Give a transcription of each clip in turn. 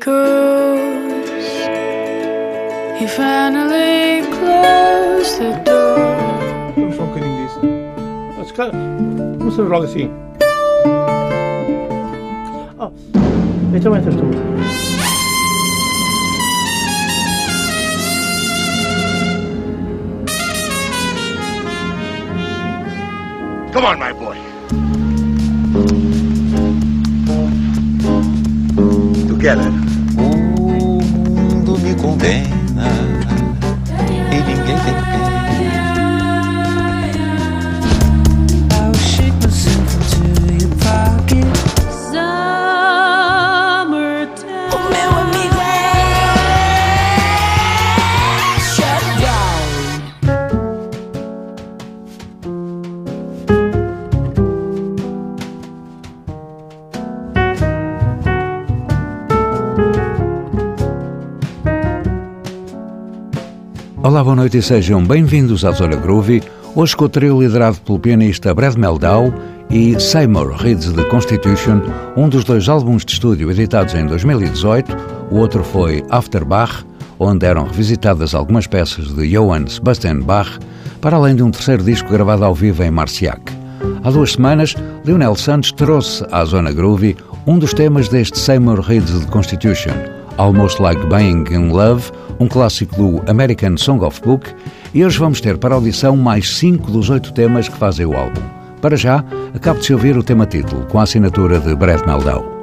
goes. He finally closed the door. I'm fucking this. That's kind of. What's the wrong thing? Oh, it's a winter storm. Come on, my boy. Together. O mundo Olá, boa noite e sejam bem-vindos à Zona Groovy, hoje com o trio liderado pelo pianista Brad Meldau e Seymour Reeds The Constitution, um dos dois álbuns de estúdio editados em 2018, o outro foi After Bach, onde eram revisitadas algumas peças de Johann Sebastian Bach, para além de um terceiro disco gravado ao vivo em Marciac. Há duas semanas, Lionel Santos trouxe à Zona Groovy um dos temas deste Seymour Reeds The Constitution, Almost Like Being in Love, um clássico do American Song of Book, e hoje vamos ter para audição mais cinco dos oito temas que fazem o álbum. Para já, acabo de se ouvir o tema título, com a assinatura de Brett Meldau.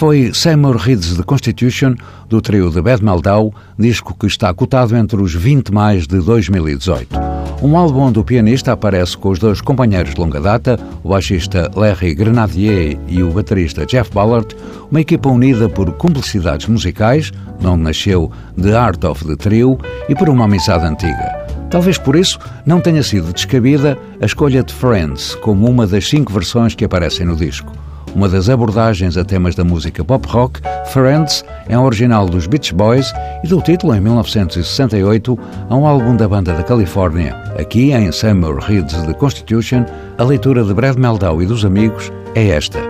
Foi Seymour Reed's The Constitution, do trio de Bad Meldau, disco que está cotado entre os 20 mais de 2018. Um álbum onde o pianista aparece com os dois companheiros de longa data, o baixista Larry Grenadier e o baterista Jeff Ballard, uma equipa unida por cumplicidades musicais, onde nasceu The Art of the Trio, e por uma amizade antiga. Talvez por isso não tenha sido descabida a escolha de Friends como uma das cinco versões que aparecem no disco. Uma das abordagens a temas da música pop rock, Friends é um original dos Beach Boys e deu título em 1968 a um álbum da banda da Califórnia. Aqui em Summer Reads The Constitution, a leitura de Brad Meldau e dos amigos é esta.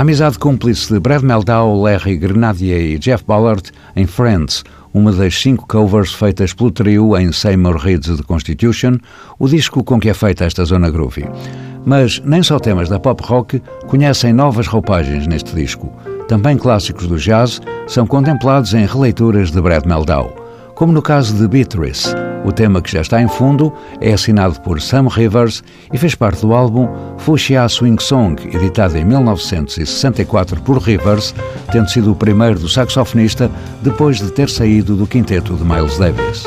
A amizade cúmplice de Brad Meldau, Larry Grenadier e Jeff Ballard em Friends, uma das cinco covers feitas pelo trio em Seymour Reed's The Constitution, o disco com que é feita esta zona groovy. Mas nem só temas da pop rock conhecem novas roupagens neste disco. Também clássicos do jazz são contemplados em releituras de Brad Meldau, como no caso de Beatrice. O tema que já está em fundo é assinado por Sam Rivers e fez parte do álbum Fuchsia Swing Song, editado em 1964 por Rivers, tendo sido o primeiro do saxofonista depois de ter saído do quinteto de Miles Davis.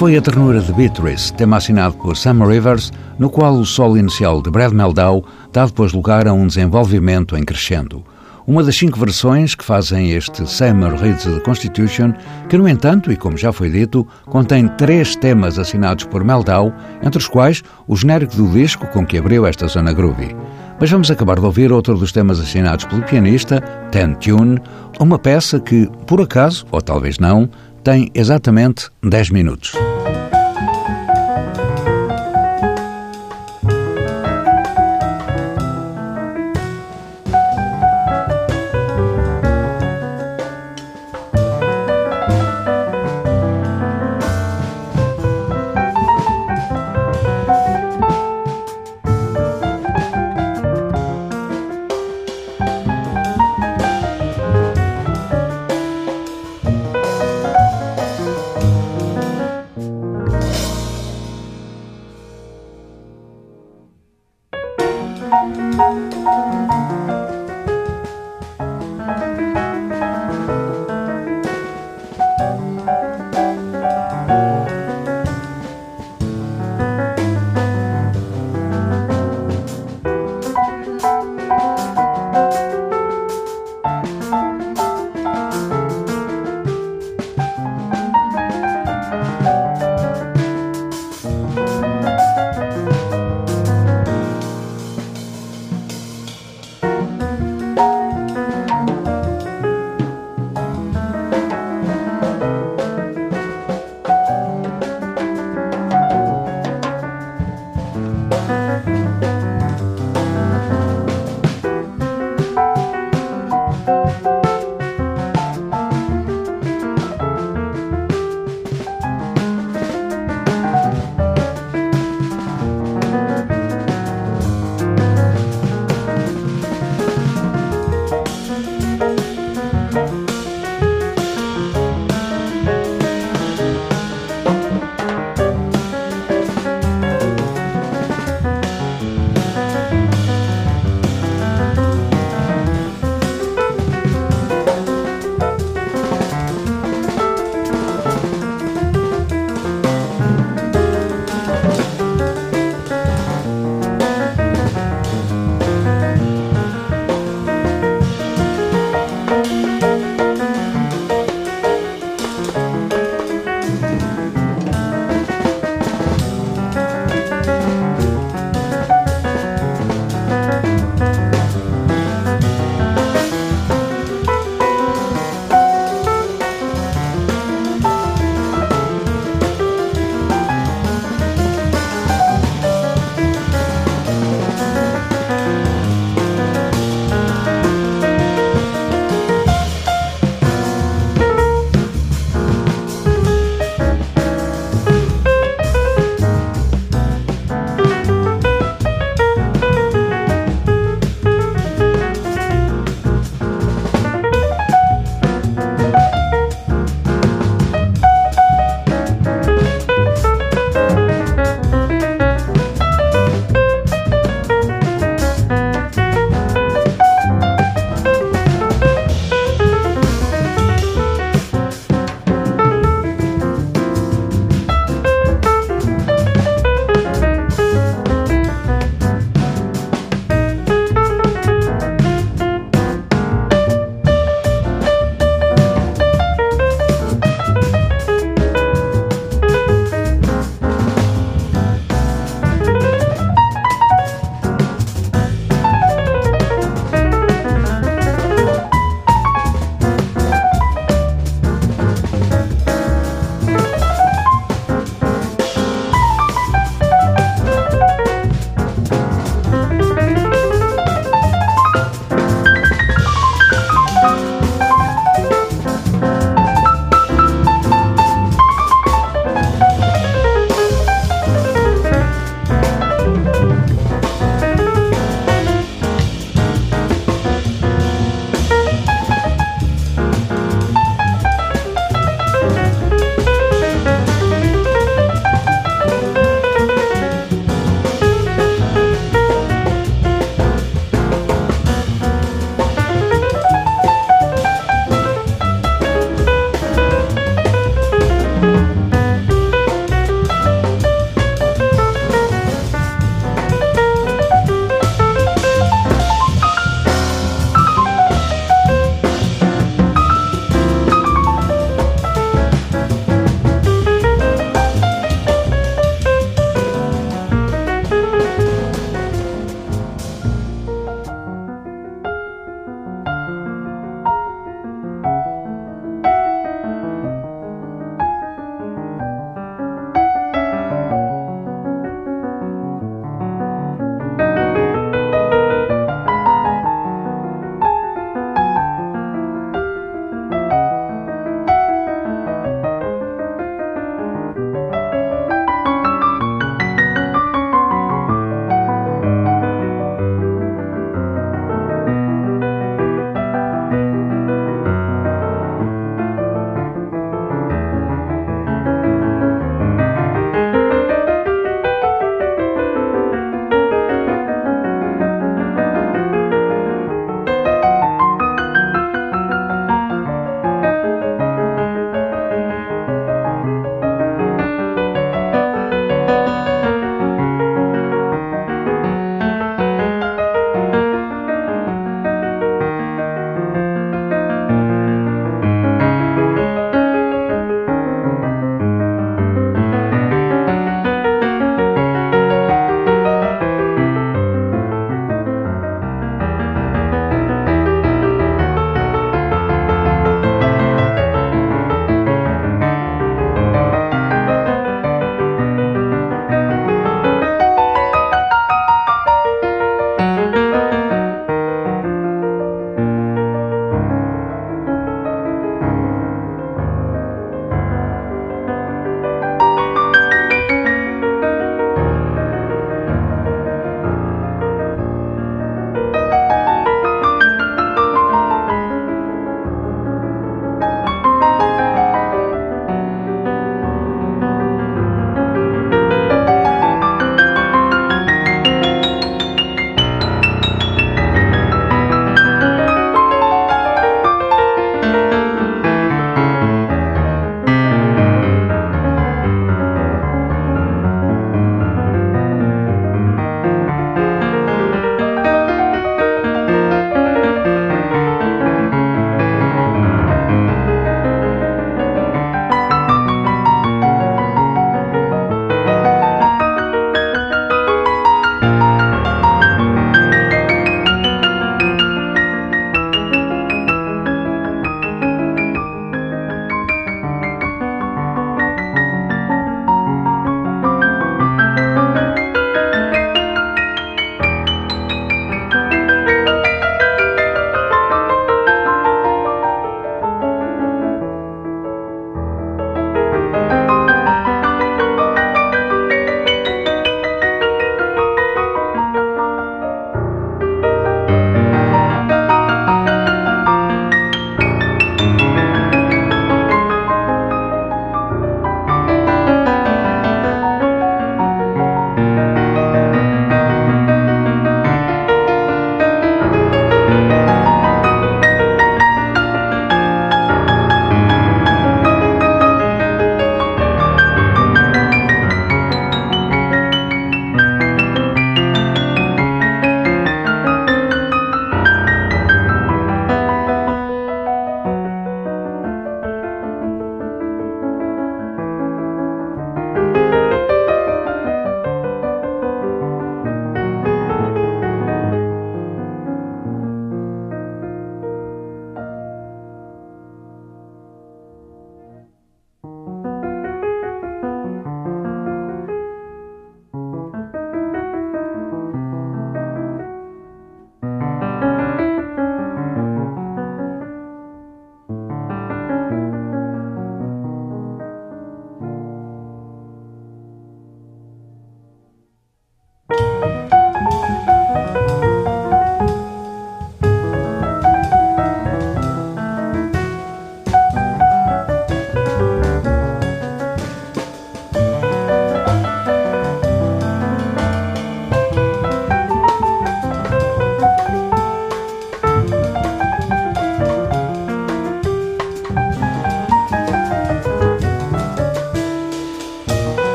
Foi a ternura de Beatrice, tema assinado por Sam Rivers, no qual o solo inicial de Brad Meldau dá depois lugar a um desenvolvimento em crescendo. Uma das cinco versões que fazem este Summer Reads the Constitution, que, no entanto, e como já foi dito, contém três temas assinados por Meldau, entre os quais o genérico do disco com que abriu esta zona groovy. Mas vamos acabar de ouvir outro dos temas assinados pelo pianista, Ten Tune, uma peça que, por acaso, ou talvez não, tem exatamente 10 minutos.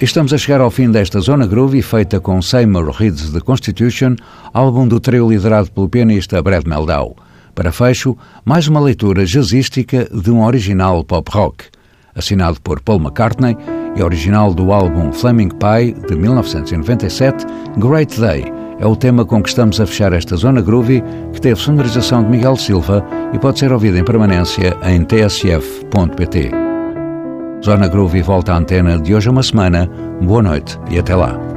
Estamos a chegar ao fim desta Zona Groovy feita com Seymour Reeds The Constitution, álbum do trio liderado pelo pianista Brad Meldau. Para fecho, mais uma leitura jazzística de um original pop rock, assinado por Paul McCartney e original do álbum Flaming Pie de 1997, Great Day. É o tema com que estamos a fechar esta Zona Groovy, que teve sonorização de Miguel Silva e pode ser ouvida em permanência em tsf.pt. Zona Groove volta à antena de hoje a uma semana. Boa noite e até lá.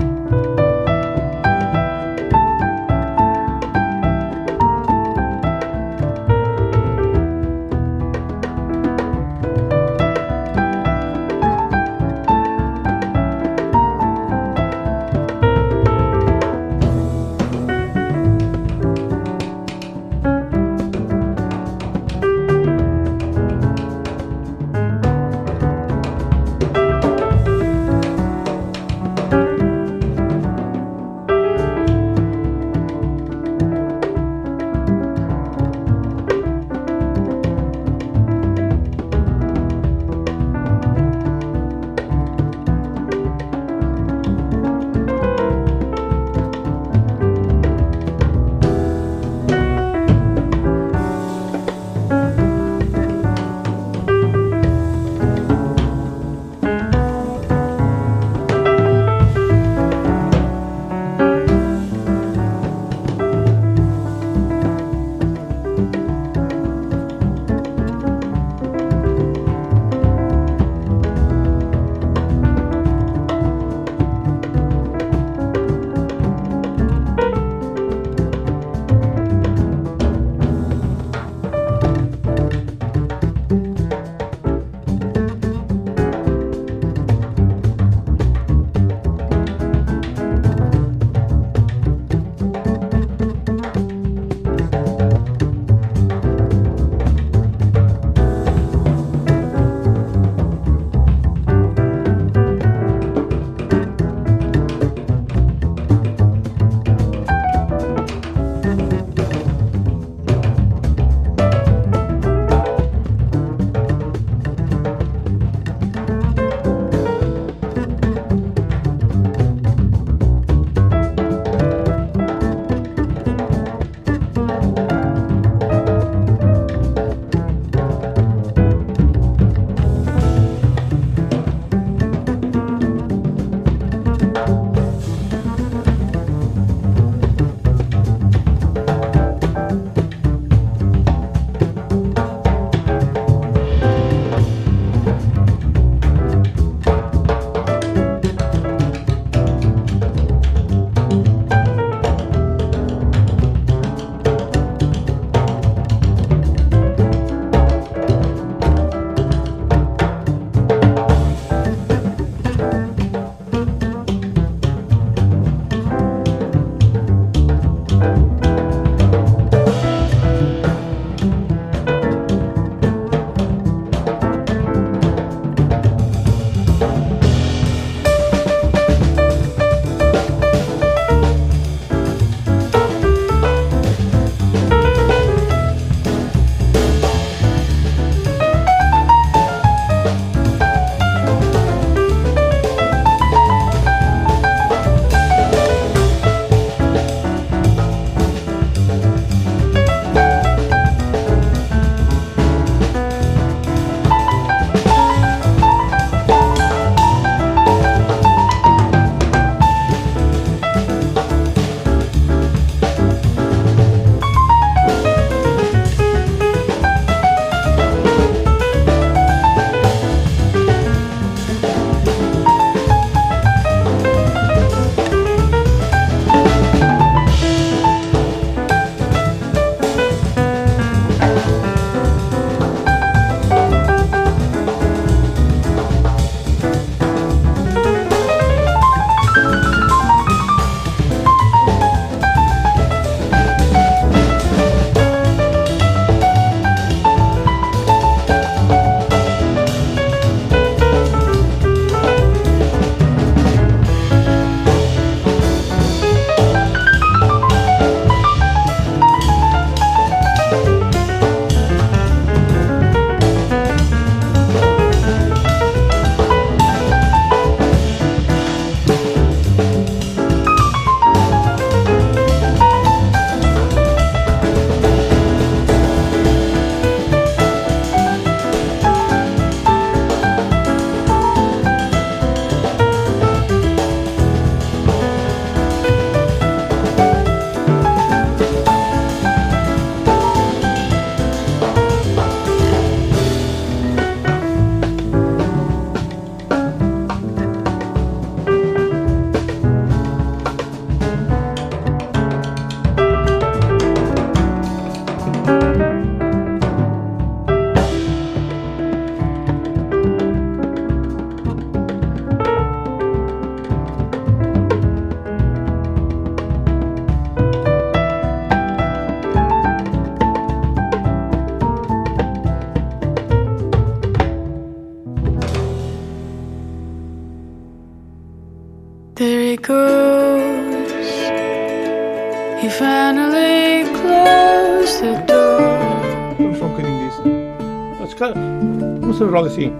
Roxy.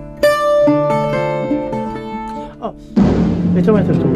Oh, échame esto.